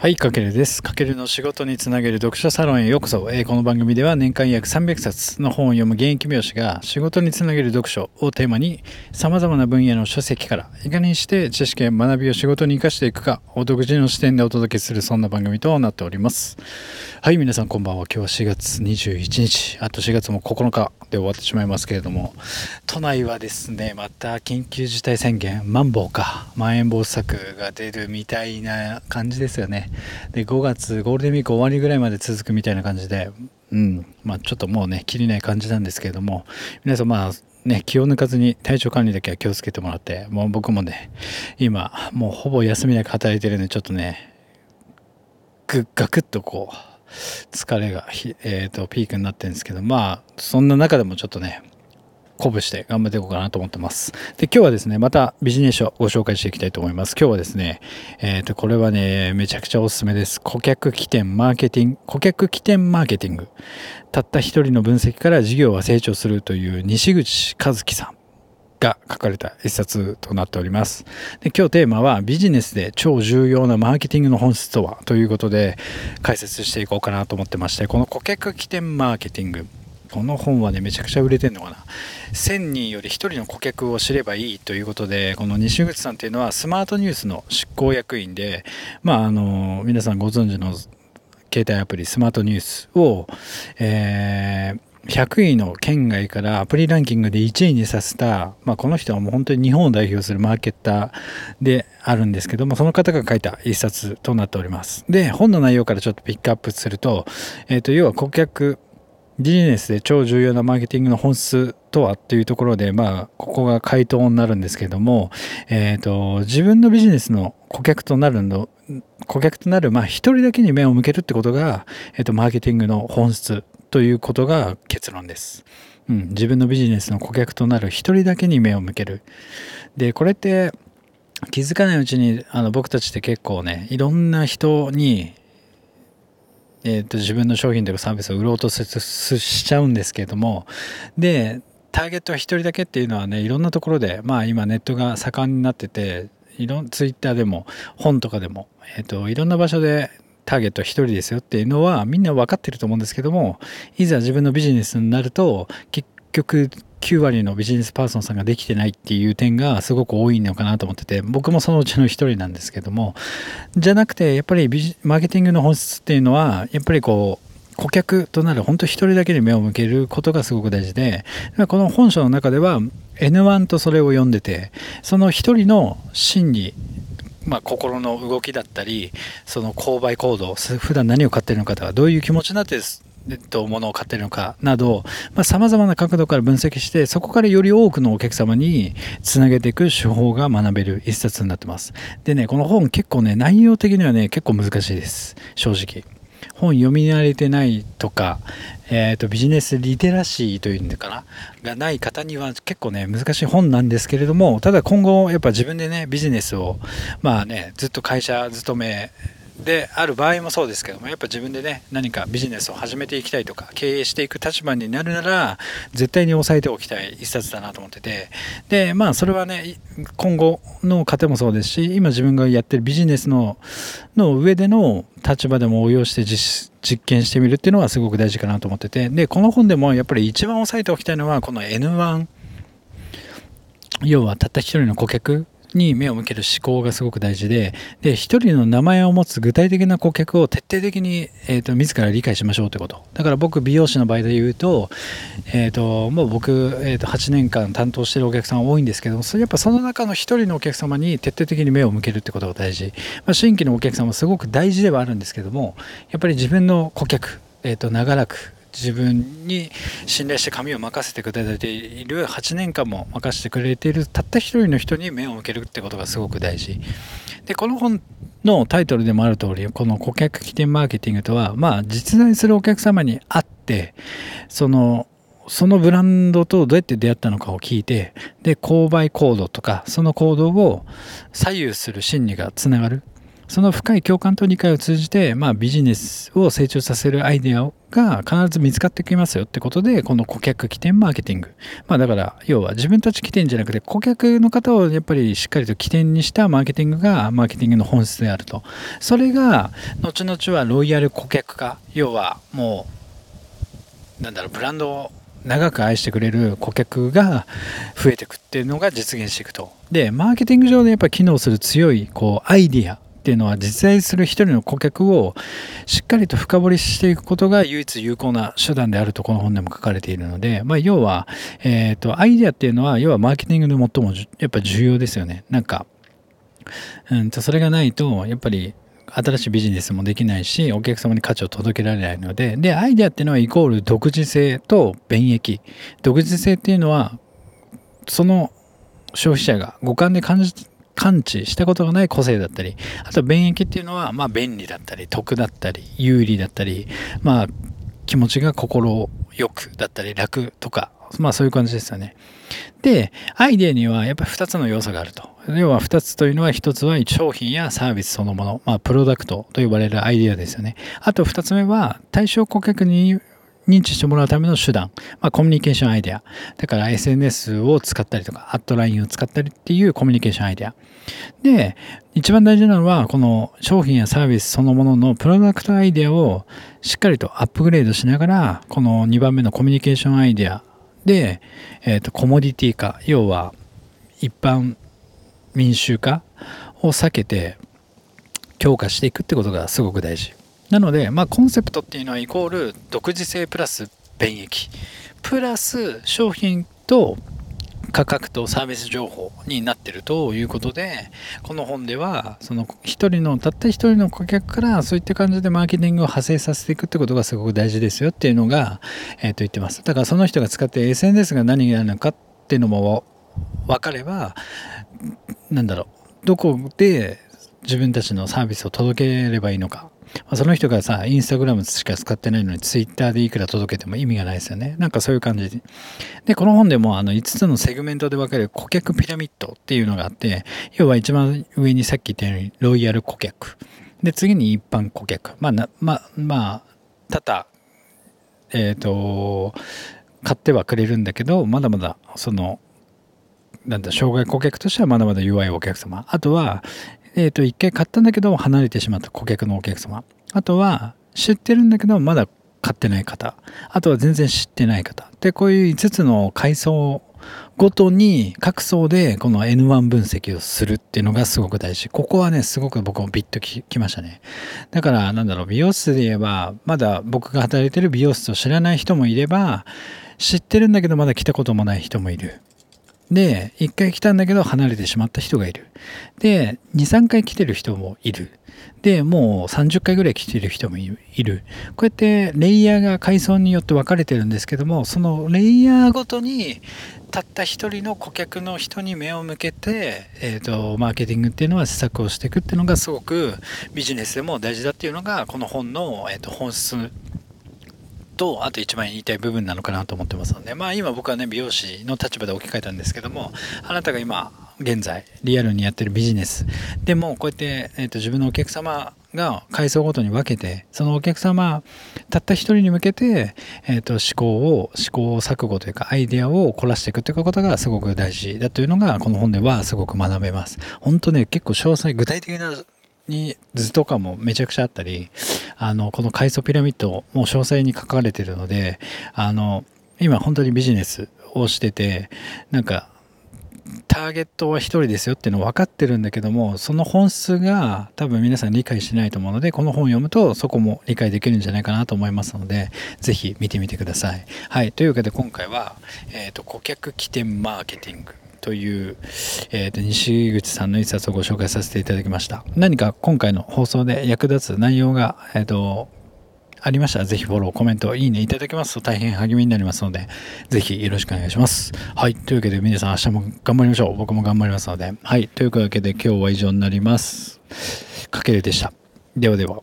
はい、かけるです。かけるの仕事につなげる読書サロンへようこそ。えー、この番組では年間約300冊の本を読む現役美容師が仕事につなげる読書をテーマに様々な分野の書籍からいかにして知識や学びを仕事に生かしていくかを独自の視点でお届けするそんな番組となっております。はい、皆さんこんばんは。今日は4月21日、あと4月も9日で終わってしまいますけれども、都内はですね、また緊急事態宣言、マンボウか、まん延防止策が出るみたいな感じですよね。で5月ゴールデンウィーク終わりぐらいまで続くみたいな感じで、うん。まあ、ちょっともうね切りない感じなんですけれども皆さんまあね、気を抜かずに体調管理だけは気をつけてもらって、もう僕もね、今、もうほぼ休みなく働いてるんで、ちょっとね、ぐガクッとこう、疲れが、えーとピークになってるんですけど、まあ、そんな中でもちょっとね、鼓舞して頑張っていこうかなと思ってます。で、今日はですね、またビジネス書をご紹介していきたいと思います。今日はですね、えっ、ー、と、これはね、めちゃくちゃおすすめです。顧客起点マーケティング、顧客起点マーケティング。たった一人の分析から事業は成長するという西口和樹さん。が書かれた一冊となっております。で今日テーマはビジネスで超重要なマーケティングの本質とはということで解説していこうかなと思ってましてこの顧客起点マーケティングこの本はね、めちゃくちゃ売れてんのかな。1000人より1人の顧客を知ればいいということで、この西口さんっていうのはスマートニュースの執行役員で、まあ、あの、皆さんご存知の携帯アプリスマートニュースを、えー100位の県外からアプリランキングで1位にさせた、まあ、この人はもう本当に日本を代表するマーケッターであるんですけどもその方が書いた一冊となっておりますで本の内容からちょっとピックアップすると,、えー、と要は顧客ビジネスで超重要なマーケティングの本質とはっていうところで、まあ、ここが回答になるんですけども、えっ、ー、と、自分のビジネスの顧客となるの、顧客となる、まあ、一人だけに目を向けるってことが、えっ、ー、と、マーケティングの本質ということが結論です。うん、自分のビジネスの顧客となる一人だけに目を向ける。で、これって、気づかないうちにあの僕たちって結構ねいろんな人にえーと、自分の商品とかサービスを売ろうとしちゃうんですけれどもでターゲットは1人だけっていうのはねいろんなところでまあ今ネットが盛んになってていろんツイッターでも本とかでも、えーと、いろんな場所でターゲットは1人ですよっていうのはみんな分かってると思うんですけどもいざ自分のビジネスになると結局9割のビジネスパーソンさんができてないっていう点がすごく多いのかなと思ってて僕もそのうちの一人なんですけどもじゃなくてやっぱりマーケティングの本質っていうのはやっぱりこう顧客となる本当一人だけに目を向けることがすごく大事でこの本書の中では N1 とそれを読んでてその一人の心理まあ、心の動きだったりその購買行動普段何を買ってるのかとかどういう気持ちになってえっと、物を買ってるのかなどさまざ、まな角度から分析してそこからより多くのお客様につなげていく手法が学べる一冊になってます。でねこの本結構ね内容的にはね結構難しいです。正直。本読み慣れてないとか、えーと、ビジネスリテラシーというのかながない方には結構ね難しい本なんですけれどもただ今後やっぱ自分でねビジネスをまあねずっと会社勤めである場合もそうですけどもやっぱ自分でね何かビジネスを始めていきたいとか経営していく立場になるなら絶対に押さえておきたい一冊だなと思ってて。でまあそれはね今後の方もそうですし今自分がやってるビジネスのの上での立場でも応用して実実験してみるっていうのはすごく大事かなと思ってて。でこの本でもやっぱり一番押さえておきたいのはこの N1 要はたった一人の顧客。に目を向ける思考がすごく大事で、で、一人の名前を持つ具体的な顧客を徹底的に、えっ、ー、と、自ら理解しましょうということ。だから僕、美容師の場合で言うと、えっ、ー、と、もう僕、えっ、ー、と、8年間担当してるお客さん多いんですけども、それやっぱその中の一人のお客様に徹底的に目を向けるってことが大事。まあ、新規のお客様もすごく大事ではあるんですけども、やっぱり自分の顧客、えっ、と、長らく、自分に信頼して紙を任せてくれている8年間も任せてくれているたった一人の人に目を向けるってことがすごく大事。でこの本のタイトルでもある通りこの顧客起点マーケティングとはまあ実在するお客様に会ってそのそのブランドとどうやって出会ったのかを聞いてで購買行動とかその行動を左右する心理がつながる。その深い共感と理解を通じて、まあ、ビジネスを成長させるアイデアが必ず見つかってきますよってことで、この顧客起点マーケティング。まあだから、要は自分たち起点じゃなくて、顧客の方をやっぱりしっかりと起点にしたマーケティングがマーケティングの本質であると。それが、後々はロイヤル顧客化。要はもう、なんだろう、ブランドを長く愛してくれる顧客が増えていくっていうのが実現していくと。で、マーケティング上でやっぱり機能する強いこうアイディアっていうのは実在する一人の顧客をしっかりと深掘りしていくことが唯一有効な手段であるとこの本でも書かれているので、まあ、要は、えーと、アイデアっていうのは要はマーケティングで最もやっぱ重要ですよね。なんか、うんとそれがないとやっぱり新しいビジネスもできないしお客様に価値を届けられないのででアイデアっていうのはイコール独自性と便益。独自性っていうのはその消費者が五感で感じ感知したことがない個性だったり、あと便益っていうのは、まあ便利だったり、得だったり、有利だったり、まあ気持ちが心よくだったり、楽とか、まあそういう感じですよね。で、アイデアにはやっぱり2つの要素があると。要は2つというのは1つは商品やサービスそのもの、まあプロダクトと呼ばれるアイデアですよね。あと2つ目は対象顧客に認知してもらうための手段、まあ、コミュニケーションアイデア。だから SNS を使ったりとか、アットラインを使ったりっていうコミュニケーションアイデア。で、一番大事なのは、この商品やサービスそのもののプロダクトアイデアをしっかりとアップグレードしながら、この2番目のコミュニケーションアイデアで、えっ、ー、と、コモディティ化、要は一般民衆化を避けて強化していくってことがすごく大事。なので、まあ、コンセプトっていうのはイコール独自性プラス便益。プラス商品と価格とサービス情報になってるということでこの本ではその一人のたった一人の顧客からそういった感じでマーケティングを派生させていくってことがすごく大事ですよっていうのが、えー、と言ってます。だからその人が使って SNS が何になるのかっていうのも分かればなんだろうどこで自分たちのサービスを届ければいいのかまあ、その人がさ、インスタグラムしか使ってないのに、ツイッターでいくら届けても意味がないですよね。なんかそういう感じで。で、この本でもあの5つのセグメントで分かれる顧客ピラミッドっていうのがあって、要は一番上にさっき言ったように、ロイヤル顧客。で、次に一般顧客。まあ、なまあ、まあ、ただ、えっ、ー、と、買ってはくれるんだけど、まだまだ、その、なんだ、障害顧客としてはまだまだ弱いお客様。あとは、え、ー、と、一回買ったんだけど離れてしまった顧客のお客様。あとは、知ってるんだけどまだ買ってない方。あとは全然知ってない方。で、こういう5つの階層ごとに各層でこの N1 分析をするっていうのがすごく大事。ここはね、すごく僕もビッときましたね。だから、なんだろう、美容室で言えば、まだ僕が働いてる美容室を知らない人もいれば、知ってるんだけどまだ来たこともない人もいる。で、1回来たんだけど離れてしまった人がいる。で、2、3回来てる人もいる。で、もう30回ぐらい来てる人もいる。こうやってレイヤーが階層によって分かれてるんですけども、そのレイヤーごとにたった一人の顧客の人に目を向けて、えっ、ー、と、マーケティングっていうのは施策をしていくっていうのがすごくビジネスでも大事だっていうのが、この本の、えーと本質と、あと一番言いたい部分なのかなと思ってますので、まあ今僕はね、美容師の立場で置き換えたんですけども、あなたが今、現在、リアルにやってるビジネス、でもこうやって、えーと、自分のお客様が階層ごとに分けて、そのお客様、たった一人に向けて、え、ー、と、思考を、思考錯誤というか、アイデアを凝らしていくということがすごく大事だというのが、この本ではすごく学べます。本当ね、結構詳細、具体的なに図とかもめちゃくちゃあったり、あの、この階層ピラミッドも詳細に書かれてるので、あの、今本当にビジネスをしてて、なんか、ターゲットは1人ですよっていうの分かってるんだけどもその本質が多分皆さん理解しないと思うのでこの本を読むとそこも理解できるんじゃないかなと思いますので是非見てみてください。はいというわけで今回は、えーと顧客起点マーケティングという、えーと、西口さんの一冊をご紹介させていただきました何か今回の放送で役立つ内容が、えーと、ありましたらぜひフォロー、コメント、いいねいただけますと大変励みになりますので、ぜひよろしくお願いします。はい。というわけで皆さん明日も頑張りましょう。僕も頑張りますので。はい。というわけで今日は以上になります。かけるでした。ではでは。